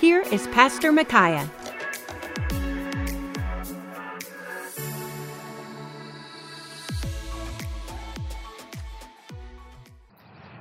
here is Pastor Micaiah.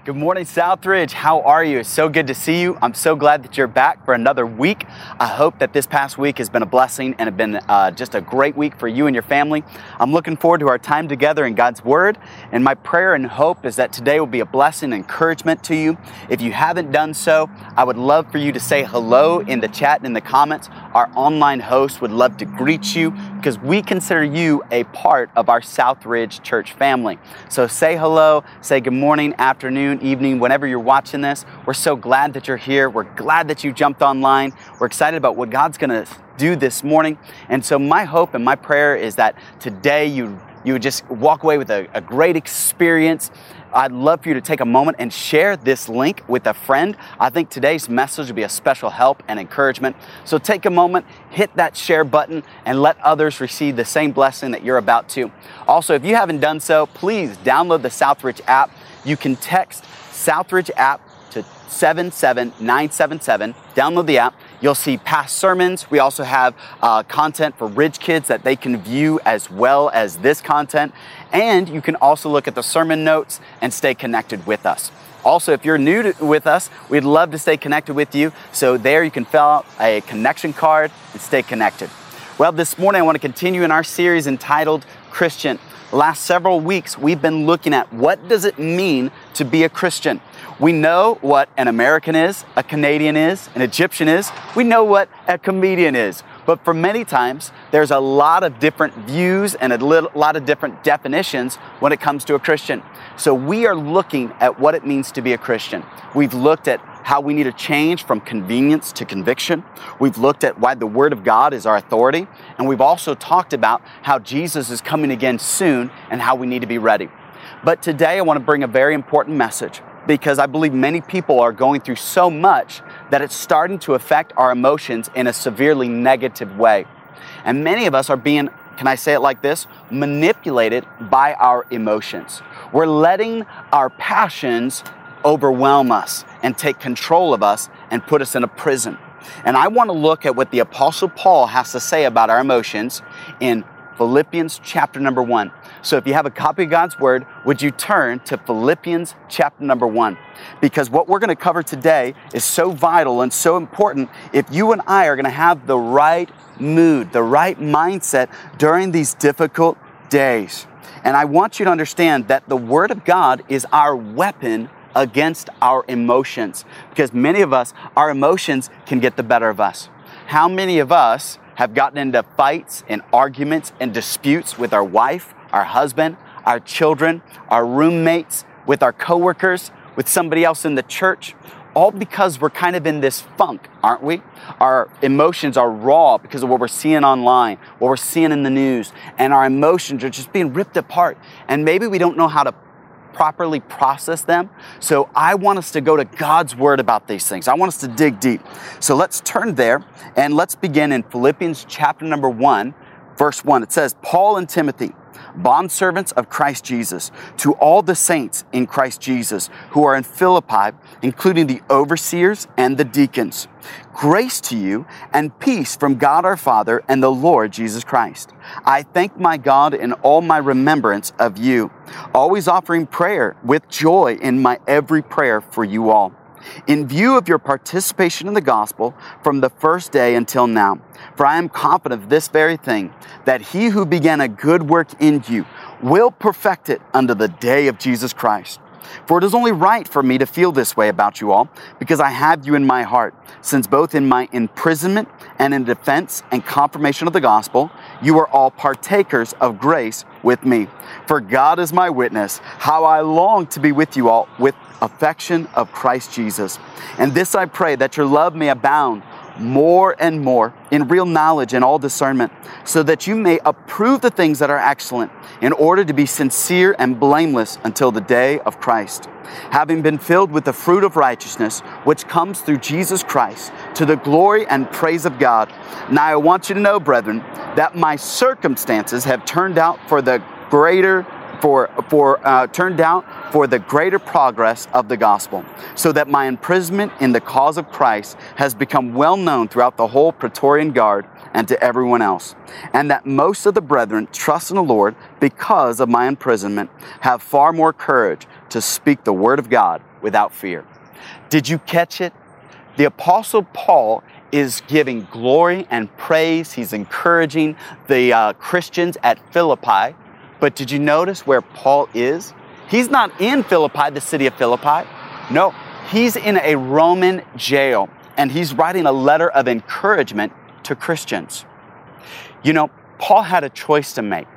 Good morning, Southridge. How are you? It's so good to see you. I'm so glad that you're back for another week. I hope that this past week has been a blessing and have been uh, just a great week for you and your family. I'm looking forward to our time together in God's Word, and my prayer and hope is that today will be a blessing and encouragement to you. If you haven't done so, I would love for you to say hello in the chat and in the comments. Our online host would love to greet you because we consider you a part of our Southridge Church family. So say hello, say good morning, afternoon afternoon, evening, whenever you're watching this. We're so glad that you're here. We're glad that you jumped online. We're excited about what God's going to do this morning. And so, my hope and my prayer is that today you you would just walk away with a, a great experience I'd love for you to take a moment and share this link with a friend. I think today's message will be a special help and encouragement. So take a moment, hit that share button, and let others receive the same blessing that you're about to. Also, if you haven't done so, please download the Southridge app. You can text Southridge app to 77977. Download the app. You'll see past sermons. We also have uh, content for Ridge kids that they can view as well as this content. And you can also look at the sermon notes and stay connected with us. Also, if you're new to, with us, we'd love to stay connected with you. So there you can fill out a connection card and stay connected. Well, this morning I want to continue in our series entitled Christian. Last several weeks we've been looking at what does it mean to be a Christian. We know what an American is, a Canadian is, an Egyptian is. We know what a comedian is. But for many times, there's a lot of different views and a little, lot of different definitions when it comes to a Christian. So we are looking at what it means to be a Christian. We've looked at how we need to change from convenience to conviction. We've looked at why the Word of God is our authority. And we've also talked about how Jesus is coming again soon and how we need to be ready. But today I want to bring a very important message because I believe many people are going through so much that it's starting to affect our emotions in a severely negative way. And many of us are being, can I say it like this, manipulated by our emotions. We're letting our passions overwhelm us and take control of us and put us in a prison. And I want to look at what the Apostle Paul has to say about our emotions in Philippians chapter number one. So if you have a copy of God's Word, would you turn to Philippians chapter number one? Because what we're going to cover today is so vital and so important if you and I are going to have the right mood, the right mindset during these difficult days. And I want you to understand that the Word of God is our weapon against our emotions. Because many of us, our emotions can get the better of us. How many of us have gotten into fights and arguments and disputes with our wife, our husband, our children, our roommates, with our coworkers, with somebody else in the church, all because we're kind of in this funk, aren't we? Our emotions are raw because of what we're seeing online, what we're seeing in the news, and our emotions are just being ripped apart. And maybe we don't know how to properly process them. So I want us to go to God's word about these things. I want us to dig deep. So let's turn there and let's begin in Philippians chapter number 1, verse 1. It says, Paul and Timothy, bondservants of Christ Jesus, to all the saints in Christ Jesus who are in Philippi, including the overseers and the deacons. Grace to you and peace from God our Father and the Lord Jesus Christ. I thank my God in all my remembrance of you, always offering prayer with joy in my every prayer for you all in view of your participation in the gospel from the first day until now. For I am confident of this very thing, that he who began a good work in you will perfect it unto the day of Jesus Christ. For it is only right for me to feel this way about you all, because I have you in my heart, since both in my imprisonment and in defense and confirmation of the gospel, you are all partakers of grace with me. For God is my witness, how I long to be with you all with affection of Christ Jesus. And this I pray that your love may abound more and more in real knowledge and all discernment, so that you may approve the things that are excellent, in order to be sincere and blameless until the day of Christ, having been filled with the fruit of righteousness, which comes through Jesus Christ, to the glory and praise of God. Now I want you to know, brethren, that my circumstances have turned out for the greater for, for uh, turned out for the greater progress of the gospel, so that my imprisonment in the cause of Christ has become well known throughout the whole Praetorian Guard and to everyone else, and that most of the brethren trust in the Lord because of my imprisonment, have far more courage to speak the word of God without fear. Did you catch it? The Apostle Paul is giving glory and praise. He's encouraging the uh, Christians at Philippi but did you notice where Paul is? He's not in Philippi, the city of Philippi. No, he's in a Roman jail and he's writing a letter of encouragement to Christians. You know, Paul had a choice to make.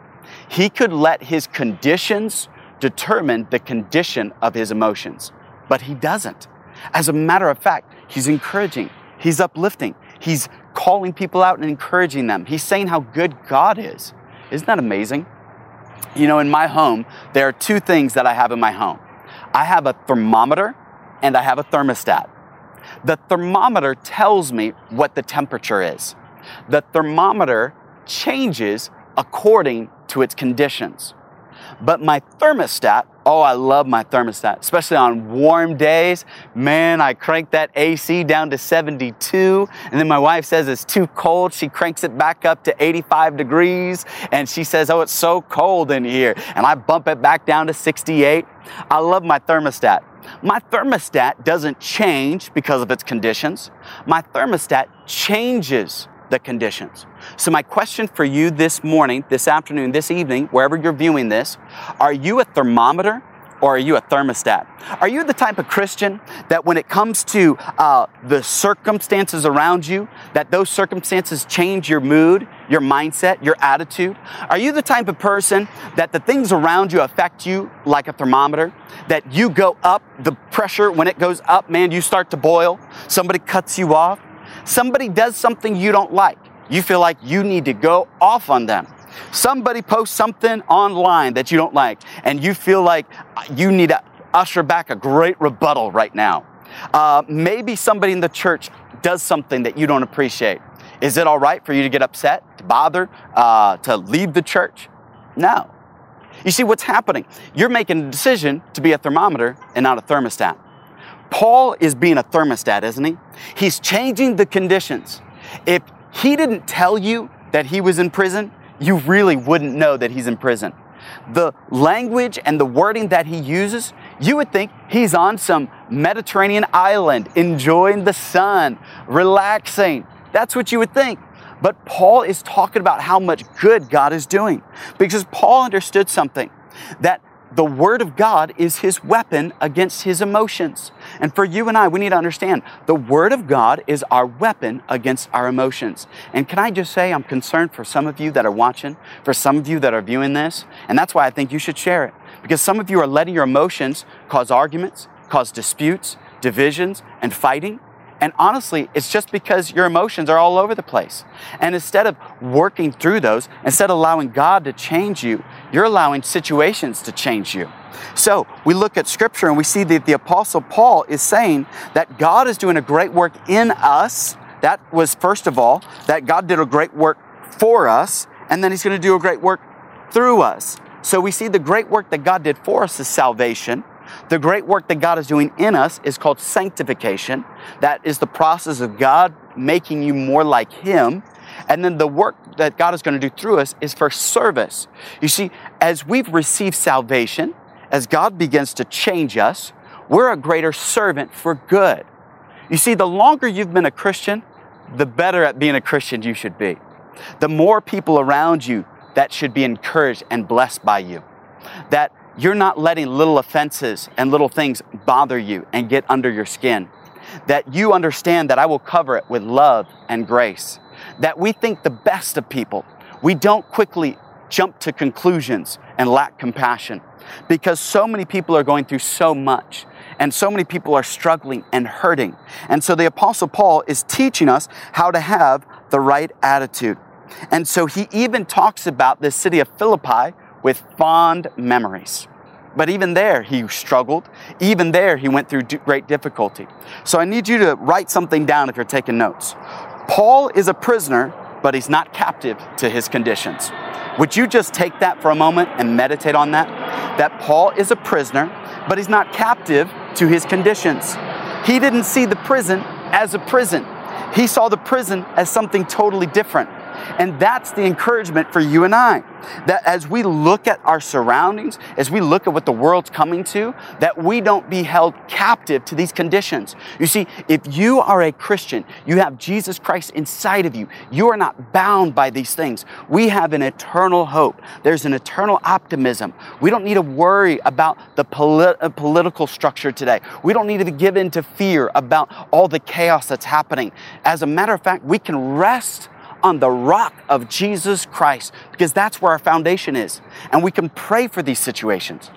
He could let his conditions determine the condition of his emotions, but he doesn't. As a matter of fact, he's encouraging, he's uplifting, he's calling people out and encouraging them. He's saying how good God is. Isn't that amazing? You know, in my home, there are two things that I have in my home I have a thermometer and I have a thermostat. The thermometer tells me what the temperature is. The thermometer changes according to its conditions. But my thermostat, oh, I love my thermostat, especially on warm days. Man, I crank that AC down to 72. And then my wife says it's too cold. She cranks it back up to 85 degrees. And she says, oh, it's so cold in here. And I bump it back down to 68. I love my thermostat. My thermostat doesn't change because of its conditions. My thermostat changes the conditions. So, my question for you this morning, this afternoon, this evening, wherever you're viewing this, are you a thermometer or are you a thermostat? Are you the type of Christian that when it comes to uh, the circumstances around you, that those circumstances change your mood, your mindset, your attitude? Are you the type of person that the things around you affect you like a thermometer? That you go up, the pressure, when it goes up, man, you start to boil. Somebody cuts you off. Somebody does something you don't like. You feel like you need to go off on them. Somebody posts something online that you don't like, and you feel like you need to usher back a great rebuttal right now. Uh, maybe somebody in the church does something that you don't appreciate. Is it all right for you to get upset, to bother, uh, to leave the church? No. You see what's happening? You're making a decision to be a thermometer and not a thermostat. Paul is being a thermostat, isn't he? He's changing the conditions. If he didn't tell you that he was in prison, you really wouldn't know that he's in prison. The language and the wording that he uses, you would think he's on some Mediterranean island, enjoying the sun, relaxing. That's what you would think. But Paul is talking about how much good God is doing because Paul understood something that the Word of God is his weapon against his emotions. And for you and I, we need to understand the Word of God is our weapon against our emotions. And can I just say, I'm concerned for some of you that are watching, for some of you that are viewing this, and that's why I think you should share it. Because some of you are letting your emotions cause arguments, cause disputes, divisions, and fighting. And honestly, it's just because your emotions are all over the place. And instead of working through those, instead of allowing God to change you, you're allowing situations to change you. So we look at scripture and we see that the apostle Paul is saying that God is doing a great work in us. That was first of all, that God did a great work for us, and then he's going to do a great work through us. So we see the great work that God did for us is salvation. The great work that God is doing in us is called sanctification. That is the process of God making you more like Him. And then the work that God is going to do through us is for service. You see, as we've received salvation, as God begins to change us, we're a greater servant for good. You see, the longer you've been a Christian, the better at being a Christian you should be. The more people around you that should be encouraged and blessed by you. That you're not letting little offenses and little things bother you and get under your skin. That you understand that I will cover it with love and grace. That we think the best of people. We don't quickly jump to conclusions and lack compassion because so many people are going through so much. And so many people are struggling and hurting. And so the Apostle Paul is teaching us how to have the right attitude. And so he even talks about this city of Philippi with fond memories. But even there, he struggled. Even there, he went through great difficulty. So I need you to write something down if you're taking notes. Paul is a prisoner, but he's not captive to his conditions. Would you just take that for a moment and meditate on that? That Paul is a prisoner, but he's not captive to his conditions. He didn't see the prison as a prison. He saw the prison as something totally different. And that's the encouragement for you and I. That as we look at our surroundings, as we look at what the world's coming to, that we don't be held captive to these conditions. You see, if you are a Christian, you have Jesus Christ inside of you, you are not bound by these things. We have an eternal hope. There's an eternal optimism. We don't need to worry about the polit- uh, political structure today. We don't need to give in to fear about all the chaos that's happening. As a matter of fact, we can rest on the rock of Jesus Christ because that's where our foundation is. And we can pray for these situations.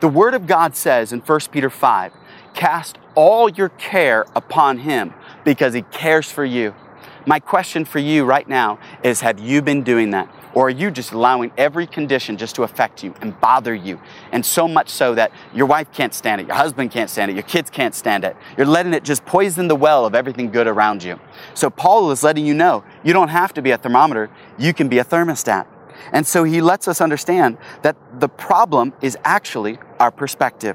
The Word of God says in 1 Peter 5 cast all your care upon Him because He cares for you. My question for you right now is Have you been doing that? Or are you just allowing every condition just to affect you and bother you? And so much so that your wife can't stand it, your husband can't stand it, your kids can't stand it. You're letting it just poison the well of everything good around you. So Paul is letting you know you don't have to be a thermometer, you can be a thermostat. And so he lets us understand that the problem is actually our perspective.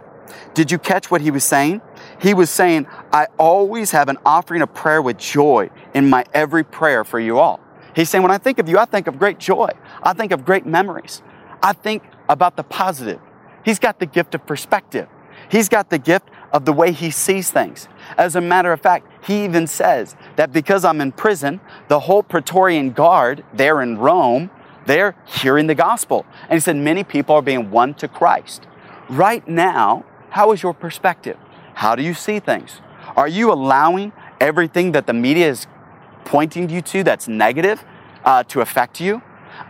Did you catch what he was saying? He was saying, I always have an offering of prayer with joy in my every prayer for you all. He's saying, when I think of you, I think of great joy. I think of great memories. I think about the positive. He's got the gift of perspective. He's got the gift of the way he sees things. As a matter of fact, he even says that because I'm in prison, the whole Praetorian Guard there in Rome, they're hearing the gospel. And he said, many people are being won to Christ. Right now, how is your perspective? How do you see things? Are you allowing everything that the media is pointing you to that's negative uh, to affect you.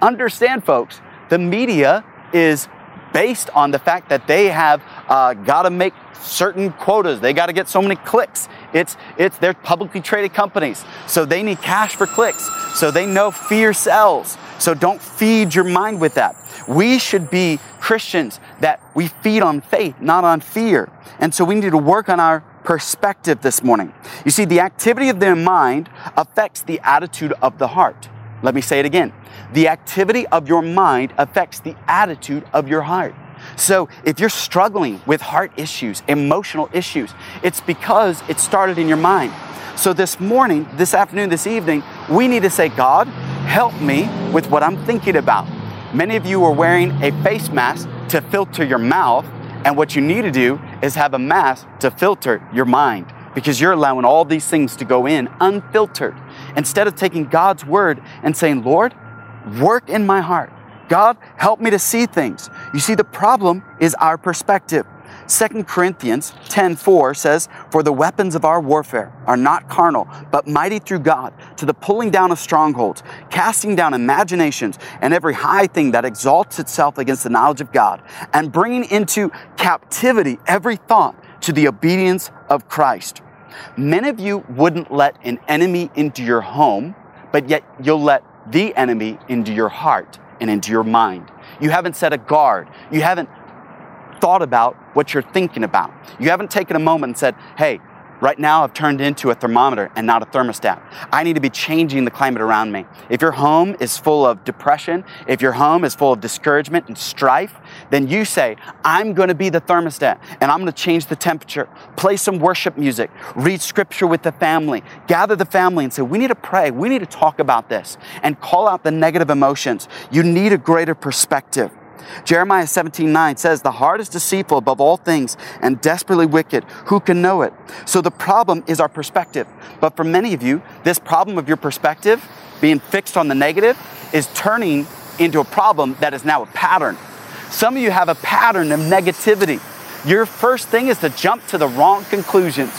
Understand, folks, the media is based on the fact that they have uh, got to make certain quotas. They got to get so many clicks. It's it's they're publicly traded companies, so they need cash for clicks. So they know fear sells. So don't feed your mind with that. We should be Christians that we feed on faith, not on fear. And so we need to work on our perspective this morning. You see, the activity of the mind affects the attitude of the heart. Let me say it again. The activity of your mind affects the attitude of your heart. So if you're struggling with heart issues, emotional issues, it's because it started in your mind. So this morning, this afternoon, this evening, we need to say, God, help me with what I'm thinking about. Many of you are wearing a face mask to filter your mouth and what you need to do is have a mask to filter your mind because you're allowing all these things to go in unfiltered. Instead of taking God's word and saying, Lord, work in my heart. God, help me to see things. You see, the problem is our perspective. 2 Corinthians 10:4 says, "For the weapons of our warfare are not carnal, but mighty through God to the pulling down of strongholds, casting down imaginations and every high thing that exalts itself against the knowledge of God, and bringing into captivity every thought to the obedience of Christ." Many of you wouldn't let an enemy into your home, but yet you'll let the enemy into your heart and into your mind. You haven't set a guard. You haven't thought about what you're thinking about. You haven't taken a moment and said, hey, Right now, I've turned into a thermometer and not a thermostat. I need to be changing the climate around me. If your home is full of depression, if your home is full of discouragement and strife, then you say, I'm going to be the thermostat and I'm going to change the temperature. Play some worship music, read scripture with the family, gather the family and say, We need to pray. We need to talk about this and call out the negative emotions. You need a greater perspective. Jeremiah 17 9 says, The heart is deceitful above all things and desperately wicked. Who can know it? So the problem is our perspective. But for many of you, this problem of your perspective, being fixed on the negative, is turning into a problem that is now a pattern. Some of you have a pattern of negativity. Your first thing is to jump to the wrong conclusions.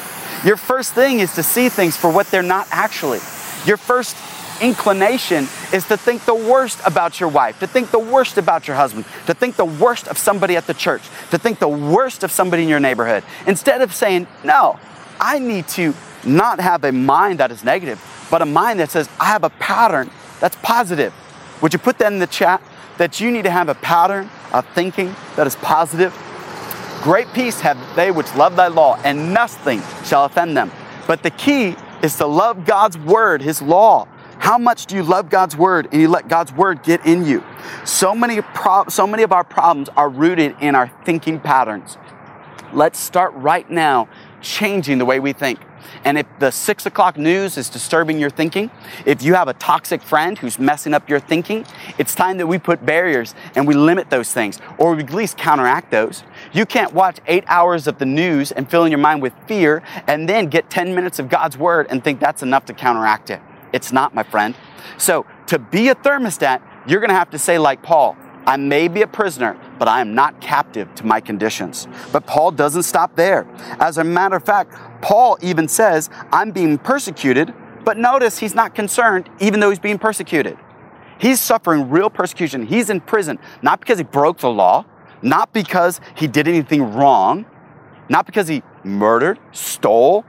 Your first thing is to see things for what they're not actually. Your first inclination is to think the worst about your wife, to think the worst about your husband, to think the worst of somebody at the church, to think the worst of somebody in your neighborhood. Instead of saying, no, I need to not have a mind that is negative, but a mind that says, I have a pattern that's positive. Would you put that in the chat? That you need to have a pattern of thinking that is positive? Great peace have they which love thy law, and nothing shall offend them. But the key is to love God's word, his law. How much do you love God's word and you let God's word get in you? So many, pro- so many of our problems are rooted in our thinking patterns. Let's start right now changing the way we think. And if the six o'clock news is disturbing your thinking, if you have a toxic friend who's messing up your thinking, it's time that we put barriers and we limit those things, or we at least counteract those. You can't watch eight hours of the news and fill in your mind with fear and then get 10 minutes of God's word and think that's enough to counteract it. It's not, my friend. So to be a thermostat, you're gonna have to say, like Paul, I may be a prisoner, but I am not captive to my conditions. But Paul doesn't stop there. As a matter of fact, Paul even says, I'm being persecuted, but notice he's not concerned even though he's being persecuted. He's suffering real persecution. He's in prison, not because he broke the law, not because he did anything wrong, not because he murdered, stole.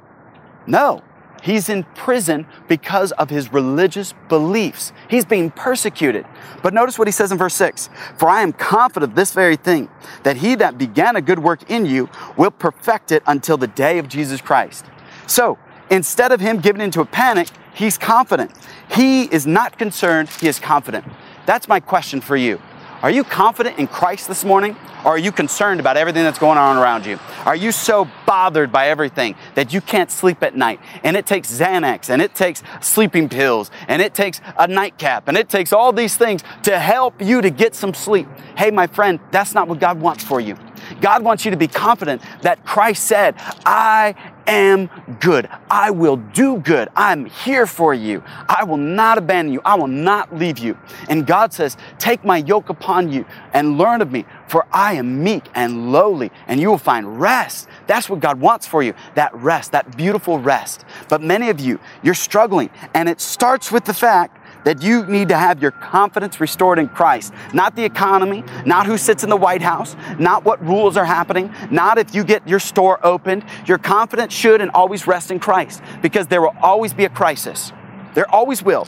No, He's in prison because of his religious beliefs. He's being persecuted. But notice what he says in verse 6 For I am confident of this very thing, that he that began a good work in you will perfect it until the day of Jesus Christ. So instead of him giving into a panic, he's confident. He is not concerned, he is confident. That's my question for you. Are you confident in Christ this morning? Or are you concerned about everything that's going on around you? Are you so bothered by everything that you can't sleep at night? And it takes Xanax, and it takes sleeping pills, and it takes a nightcap, and it takes all these things to help you to get some sleep. Hey, my friend, that's not what God wants for you. God wants you to be confident that Christ said, I am good. I will do good. I'm here for you. I will not abandon you. I will not leave you. And God says, Take my yoke upon you and learn of me, for I am meek and lowly, and you will find rest. That's what God wants for you that rest, that beautiful rest. But many of you, you're struggling, and it starts with the fact that you need to have your confidence restored in Christ. Not the economy, not who sits in the White House, not what rules are happening, not if you get your store opened. Your confidence should and always rest in Christ because there will always be a crisis. There always will.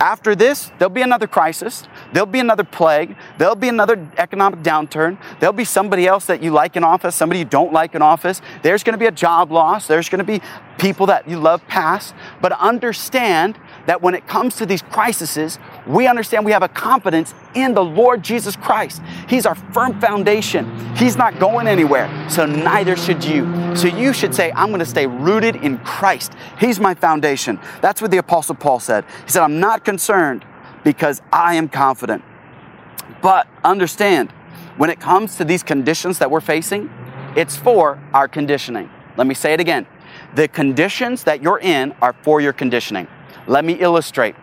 After this, there'll be another crisis. There'll be another plague. There'll be another economic downturn. There'll be somebody else that you like in office, somebody you don't like in office. There's going to be a job loss. There's going to be people that you love pass. But understand that when it comes to these crises, we understand we have a confidence in the Lord Jesus Christ. He's our firm foundation. He's not going anywhere, so neither should you. So you should say, I'm going to stay rooted in Christ. He's my foundation. That's what the Apostle Paul said. He said, I'm not concerned because I am confident. But understand, when it comes to these conditions that we're facing, it's for our conditioning. Let me say it again. The conditions that you're in are for your conditioning. Let me illustrate.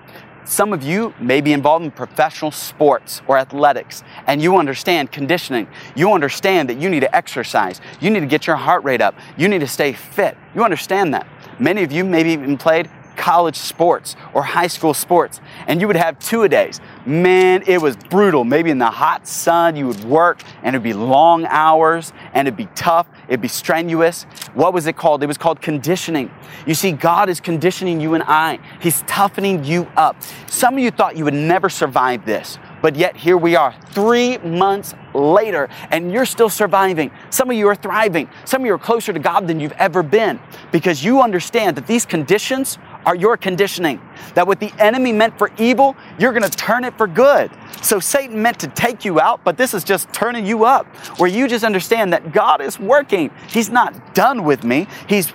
Some of you may be involved in professional sports or athletics, and you understand conditioning. You understand that you need to exercise. You need to get your heart rate up. You need to stay fit. You understand that. Many of you maybe even played college sports or high school sports, and you would have two a days. Man, it was brutal. Maybe in the hot sun, you would work and it'd be long hours and it'd be tough, it'd be strenuous. What was it called? It was called conditioning. You see, God is conditioning you and I, He's toughening you up. Some of you thought you would never survive this. But yet here we are, three months later, and you're still surviving. Some of you are thriving. Some of you are closer to God than you've ever been because you understand that these conditions are your conditioning. That what the enemy meant for evil, you're going to turn it for good. So Satan meant to take you out, but this is just turning you up, where you just understand that God is working. He's not done with me, He's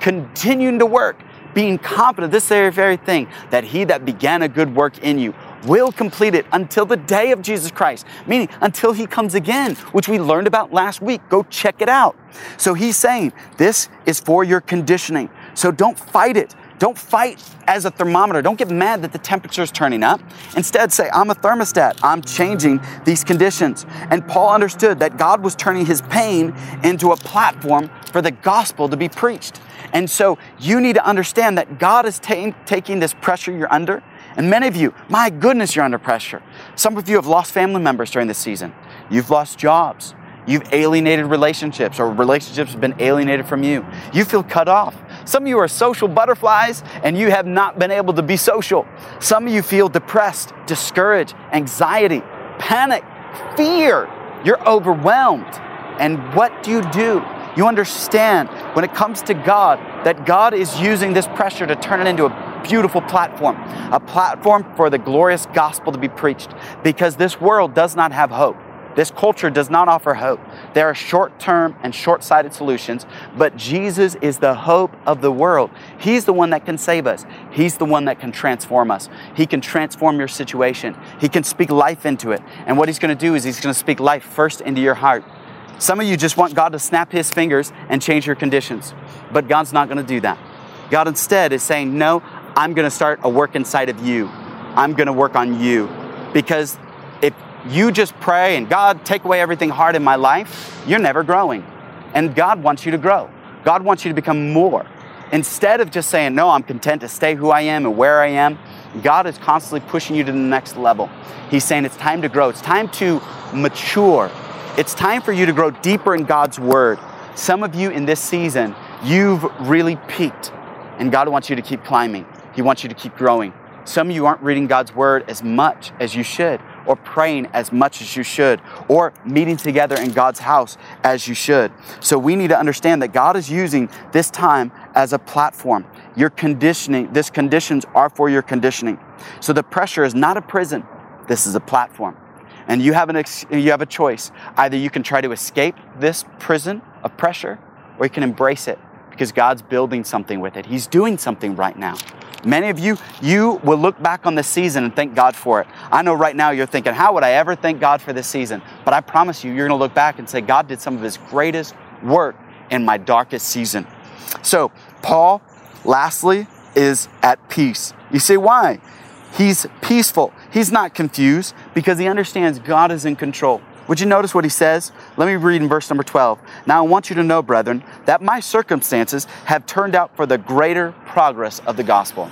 continuing to work, being confident this very, very thing that He that began a good work in you will complete it until the day of Jesus Christ, meaning until he comes again, which we learned about last week. Go check it out. So he's saying this is for your conditioning. So don't fight it. Don't fight as a thermometer. Don't get mad that the temperature is turning up. Instead, say, I'm a thermostat. I'm changing these conditions. And Paul understood that God was turning his pain into a platform for the gospel to be preached. And so you need to understand that God is ta- taking this pressure you're under And many of you, my goodness, you're under pressure. Some of you have lost family members during this season. You've lost jobs. You've alienated relationships, or relationships have been alienated from you. You feel cut off. Some of you are social butterflies and you have not been able to be social. Some of you feel depressed, discouraged, anxiety, panic, fear. You're overwhelmed. And what do you do? You understand when it comes to God that God is using this pressure to turn it into a beautiful platform, a platform for the glorious gospel to be preached because this world does not have hope. This culture does not offer hope. There are short term and short sighted solutions, but Jesus is the hope of the world. He's the one that can save us. He's the one that can transform us. He can transform your situation. He can speak life into it. And what He's going to do is He's going to speak life first into your heart. Some of you just want God to snap His fingers and change your conditions, but God's not going to do that. God instead is saying, No, I'm going to start a work inside of you. I'm going to work on you. Because if you just pray and God, take away everything hard in my life, you're never growing. And God wants you to grow. God wants you to become more. Instead of just saying, no, I'm content to stay who I am and where I am, God is constantly pushing you to the next level. He's saying it's time to grow. It's time to mature. It's time for you to grow deeper in God's word. Some of you in this season, you've really peaked, and God wants you to keep climbing. He wants you to keep growing. Some of you aren't reading God's word as much as you should or praying as much as you should, or meeting together in God's house as you should. So we need to understand that God is using this time as a platform. Your conditioning, this conditions are for your conditioning. So the pressure is not a prison. This is a platform. And you have, an ex- you have a choice. Either you can try to escape this prison of pressure, or you can embrace it because God's building something with it. He's doing something right now. Many of you, you will look back on this season and thank God for it. I know right now you're thinking, how would I ever thank God for this season? But I promise you, you're going to look back and say, God did some of his greatest work in my darkest season. So, Paul, lastly, is at peace. You say, why? He's peaceful. He's not confused because he understands God is in control. Would you notice what he says? Let me read in verse number 12. Now I want you to know, brethren, that my circumstances have turned out for the greater progress of the gospel.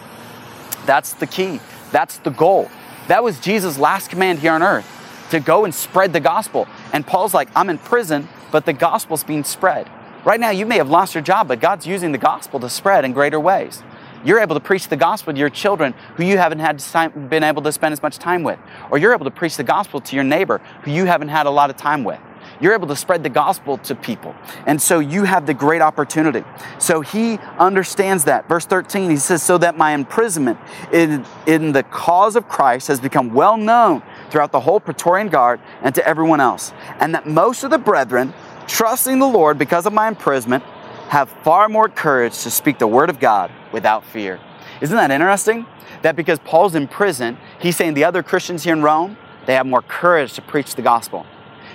That's the key. That's the goal. That was Jesus' last command here on earth to go and spread the gospel. And Paul's like, I'm in prison, but the gospel's being spread. Right now, you may have lost your job, but God's using the gospel to spread in greater ways. You're able to preach the gospel to your children who you haven't had time, been able to spend as much time with. Or you're able to preach the gospel to your neighbor who you haven't had a lot of time with. You're able to spread the gospel to people. And so you have the great opportunity. So he understands that. Verse 13, he says, So that my imprisonment in, in the cause of Christ has become well known throughout the whole Praetorian Guard and to everyone else. And that most of the brethren, trusting the Lord because of my imprisonment, have far more courage to speak the word of God without fear. Isn't that interesting? That because Paul's in prison, he's saying the other Christians here in Rome, they have more courage to preach the gospel.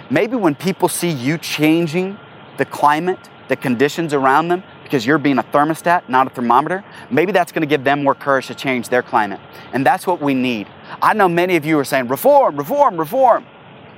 Maybe when people see you changing the climate, the conditions around them, because you're being a thermostat, not a thermometer, maybe that's going to give them more courage to change their climate. And that's what we need. I know many of you are saying, reform, reform, reform.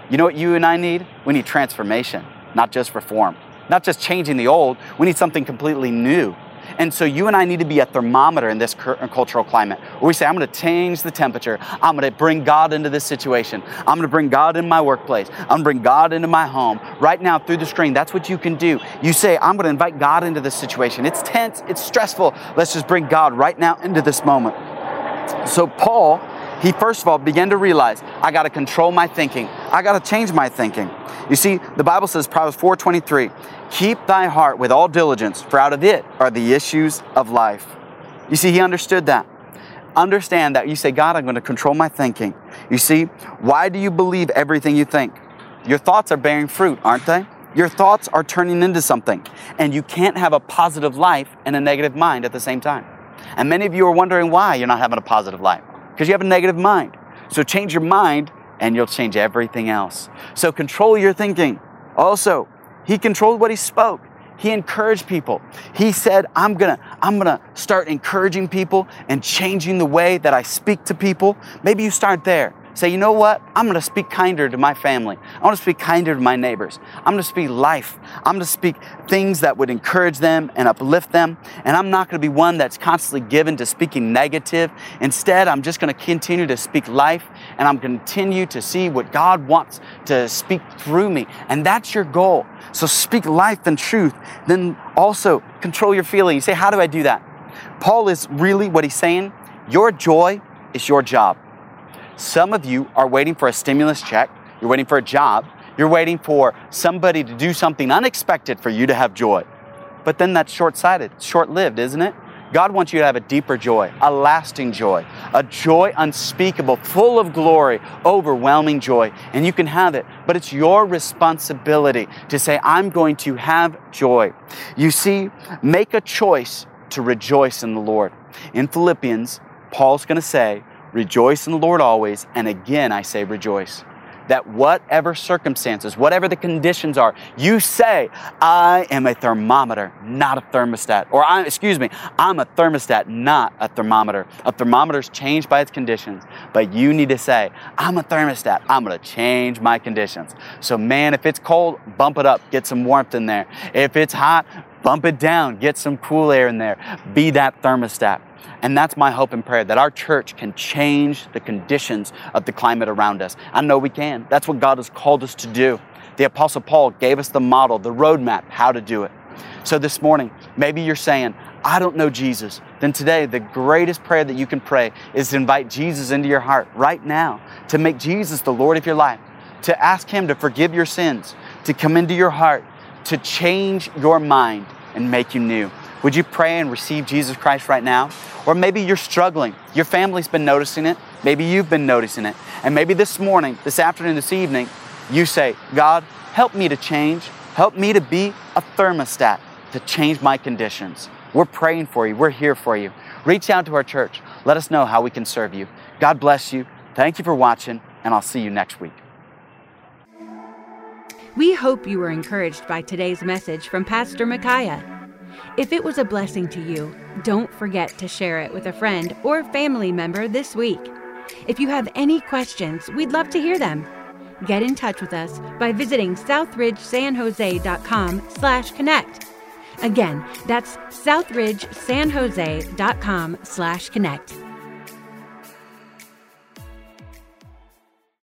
You know what you and I need? We need transformation, not just reform not just changing the old, we need something completely new. And so you and I need to be a thermometer in this uh, cultural climate where we say, I'm going to change the temperature. I'm going to bring God into this situation. I'm going to bring God in my workplace. I'm going to bring God into my home. Right now, through the screen, that's what you can do. You say, I'm going to invite God into this situation. It's tense, it's stressful. Let's just bring God right now into this moment. So, Paul, he first of all began to realize, I got to control my thinking. I got to change my thinking. You see, the Bible says, Proverbs 4.23, Keep thy heart with all diligence, for out of it are the issues of life. You see, he understood that. Understand that you say, God, I'm going to control my thinking. You see, why do you believe everything you think? Your thoughts are bearing fruit, aren't they? Your thoughts are turning into something. And you can't have a positive life and a negative mind at the same time. And many of you are wondering why you're not having a positive life. Because you have a negative mind. So change your mind and you'll change everything else. So control your thinking. Also, he controlled what he spoke. He encouraged people. He said, I'm gonna, I'm gonna start encouraging people and changing the way that I speak to people. Maybe you start there. Say, you know what? I'm going to speak kinder to my family. I want to speak kinder to my neighbors. I'm going to speak life. I'm going to speak things that would encourage them and uplift them. And I'm not going to be one that's constantly given to speaking negative. Instead, I'm just going to continue to speak life and I'm going to continue to see what God wants to speak through me. And that's your goal. So speak life and truth. Then also control your feelings. You say, how do I do that? Paul is really what he's saying. Your joy is your job. Some of you are waiting for a stimulus check, you're waiting for a job, you're waiting for somebody to do something unexpected for you to have joy. But then that's short sighted, short lived, isn't it? God wants you to have a deeper joy, a lasting joy, a joy unspeakable, full of glory, overwhelming joy. And you can have it, but it's your responsibility to say, I'm going to have joy. You see, make a choice to rejoice in the Lord. In Philippians, Paul's going to say, Rejoice in the Lord always. And again, I say rejoice. That whatever circumstances, whatever the conditions are, you say, I am a thermometer, not a thermostat. Or, I, excuse me, I'm a thermostat, not a thermometer. A thermometer is changed by its conditions, but you need to say, I'm a thermostat. I'm to change my conditions. So, man, if it's cold, bump it up, get some warmth in there. If it's hot, bump it down, get some cool air in there. Be that thermostat. And that's my hope and prayer that our church can change the conditions of the climate around us. I know we can. That's what God has called us to do. The Apostle Paul gave us the model, the roadmap, how to do it. So this morning, maybe you're saying, I don't know Jesus. Then today, the greatest prayer that you can pray is to invite Jesus into your heart right now, to make Jesus the Lord of your life, to ask Him to forgive your sins, to come into your heart, to change your mind and make you new. Would you pray and receive Jesus Christ right now? Or maybe you're struggling. Your family's been noticing it. Maybe you've been noticing it. And maybe this morning, this afternoon, this evening, you say, God, help me to change. Help me to be a thermostat to change my conditions. We're praying for you. We're here for you. Reach out to our church. Let us know how we can serve you. God bless you. Thank you for watching, and I'll see you next week. We hope you were encouraged by today's message from Pastor Micaiah. If it was a blessing to you, don't forget to share it with a friend or family member this week. If you have any questions, we'd love to hear them. Get in touch with us by visiting southridgesanjose.com slash connect. Again, that's southridgesanjose.com slash connect.